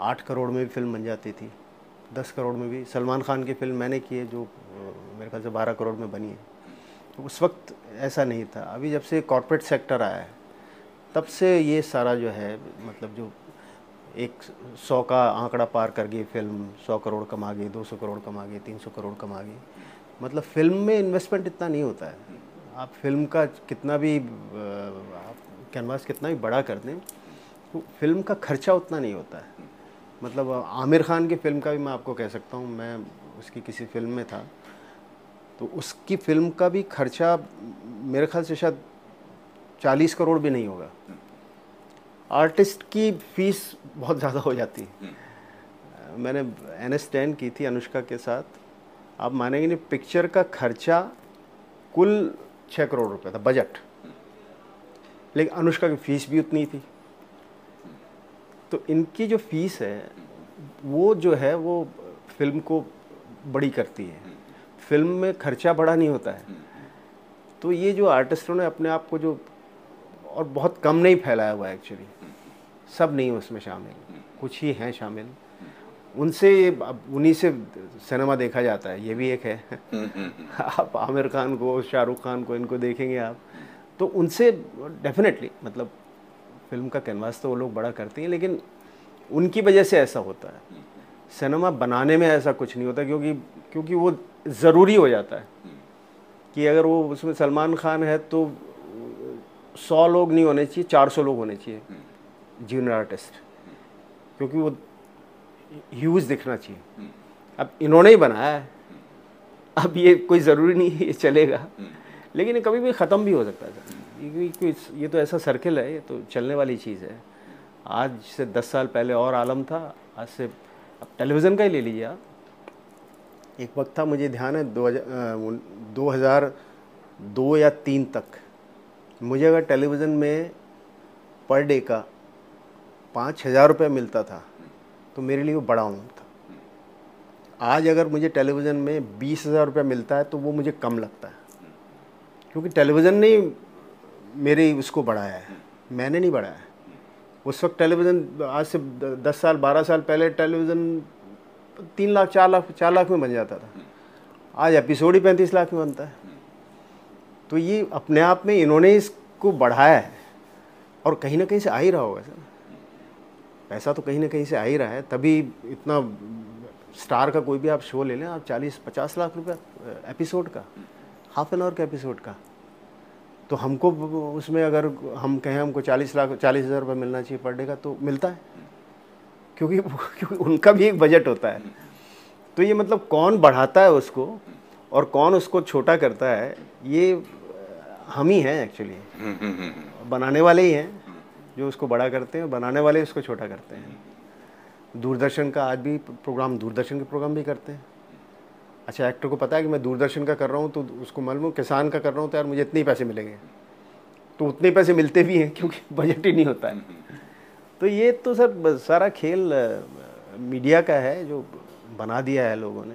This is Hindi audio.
आठ करोड़ में भी फ़िल्म बन जाती थी। दस करोड़ में भी। सलमान खान की फ़िल्म मैंने की है, जो मेरे ख्याल से बारह करोड़ में बनी है। तो उस वक्त ऐसा नहीं था। अभी जब से कॉरपोरेट सेक्टर आया है, तब से ये सारा जो है मतलब जो एक सौ का आंकड़ा पार कर गई फ़िल्म, सौ करोड़ कमा गई, दो सौ करोड़ कमा गई, तीन सौ करोड़ कमा गई। मतलब फ़िल्म में इन्वेस्टमेंट इतना नहीं होता है। आप फ़िल्म का कितना भी आप कैनवास कितना भी बड़ा कर दें तो फ़िल्म का खर्चा उतना नहीं होता है। मतलब आमिर खान की फ़िल्म का भी मैं आपको कह सकता हूँ, मैं उसकी किसी फ़िल्म में था। तो उसकी फ़िल्म का भी खर्चा मेरे ख्याल से शायद चालीस करोड़ भी नहीं होगा। आर्टिस्ट की फ़ीस बहुत ज़्यादा हो जाती। है मैंने एन एस टेन की थी अनुष्का के साथ। आप मानेंगे नहीं, पिक्चर का खर्चा कुल छः करोड़ रुपए था, बजट। लेकिन अनुष्का की फ़ीस भी उतनी थी। तो इनकी जो फ़ीस है वो जो है, वो फ़िल्म को बड़ी करती है। फ़िल्म में खर्चा बड़ा नहीं होता है। तो ये जो आर्टिस्टों ने अपने आप को जो, और बहुत कम नहीं फैलाया हुआ एक्चुअली सब नहीं उसमें शामिल। कुछ ही हैं शामिल। उनसे ये उन्हीं से सिनेमा देखा जाता है। ये भी एक है। आप आमिर खान को, शाहरुख खान को, इनको देखेंगे आप। तो उनसे डेफिनेटली मतलब फ़िल्म का कैनवास तो वो लोग बड़ा करते हैं, लेकिन उनकी वजह से ऐसा होता है। सिनेमा बनाने में ऐसा कुछ नहीं होता क्योंकि क्योंकि वो ज़रूरी हो जाता है। कि अगर वो उसमें सलमान खान है तो सौ लोग नहीं होने चाहिए, चार सौ लोग होने चाहिए। जूनियर आर्टिस्ट क्योंकि वो ह्यूज दिखना चाहिए। अब इन्होंने ही बनाया है। अब ये कोई ज़रूरी नहीं है, ये चलेगा। लेकिन कभी भी ख़त्म भी हो सकता है ये ये तो ऐसा सर्किल है, ये तो चलने वाली चीज़ है। आज से दस साल पहले और आलम था, आज से अब टेलीविज़न का ही ले लीजिए आप। एक वक्त था, मुझे ध्यान है, दो हज़ार दो हज़ार दो या तीन तक। मुझे अगर टेलीविज़न में पर डे का पाँच हज़ार रुपये मिलता था तो मेरे लिए वो बड़ा अमाउंट था। आज अगर मुझे टेलीविज़न में बीस हज़ार रुपये मिलता है तो वो मुझे कम लगता है। क्योंकि टेलीविज़न ने मेरे उसको बढ़ाया है, मैंने नहीं बढ़ाया उस वक्त टेलीविज़न, आज से दस साल, बारह साल पहले टेलीविज़न तीन लाख, चार लाख चार लाख में बन जाता था। आज एपिसोड ही पैंतीस लाख में बनता है। तो ये अपने आप में इन्होंने इसको बढ़ाया है और कहीं ना कहीं से आ ही रहा होगा सर पैसा तो कहीं ना कहीं से आ ही रहा है। तभी इतना स्टार का कोई भी आप शो ले लें, आप चालीस, पचास लाख रुपया, एपिसोड का, हाफ़ एन आवर का एपिसोड का। तो हमको उसमें अगर हम कहें हमको चालीस लाख, चालीस हज़ार रुपये मिलना चाहिए पर डे का तो मिलता है। क्योंकि क्योंकि उनका भी एक बजट होता है। तो ये मतलब कौन बढ़ाता है उसको और कौन उसको छोटा करता है, ये हम ही हैं एक्चुअली बनाने वाले ही हैं, जो उसको बड़ा करते हैं, बनाने वाले उसको छोटा करते हैं। दूरदर्शन का आज भी प्रोग्राम, दूरदर्शन के प्रोग्राम भी करते हैं। अच्छा एक्टर को पता है कि मैं दूरदर्शन का कर रहा हूँ तो उसको मालूम किसान का कर रहा हूँ तो यार मुझे इतने ही पैसे मिलेंगे। तो उतने पैसे मिलते भी हैं, क्योंकि बजट ही नहीं होता है। तो ये तो सर, सारा खेल मीडिया का है, जो बना दिया है लोगों ने।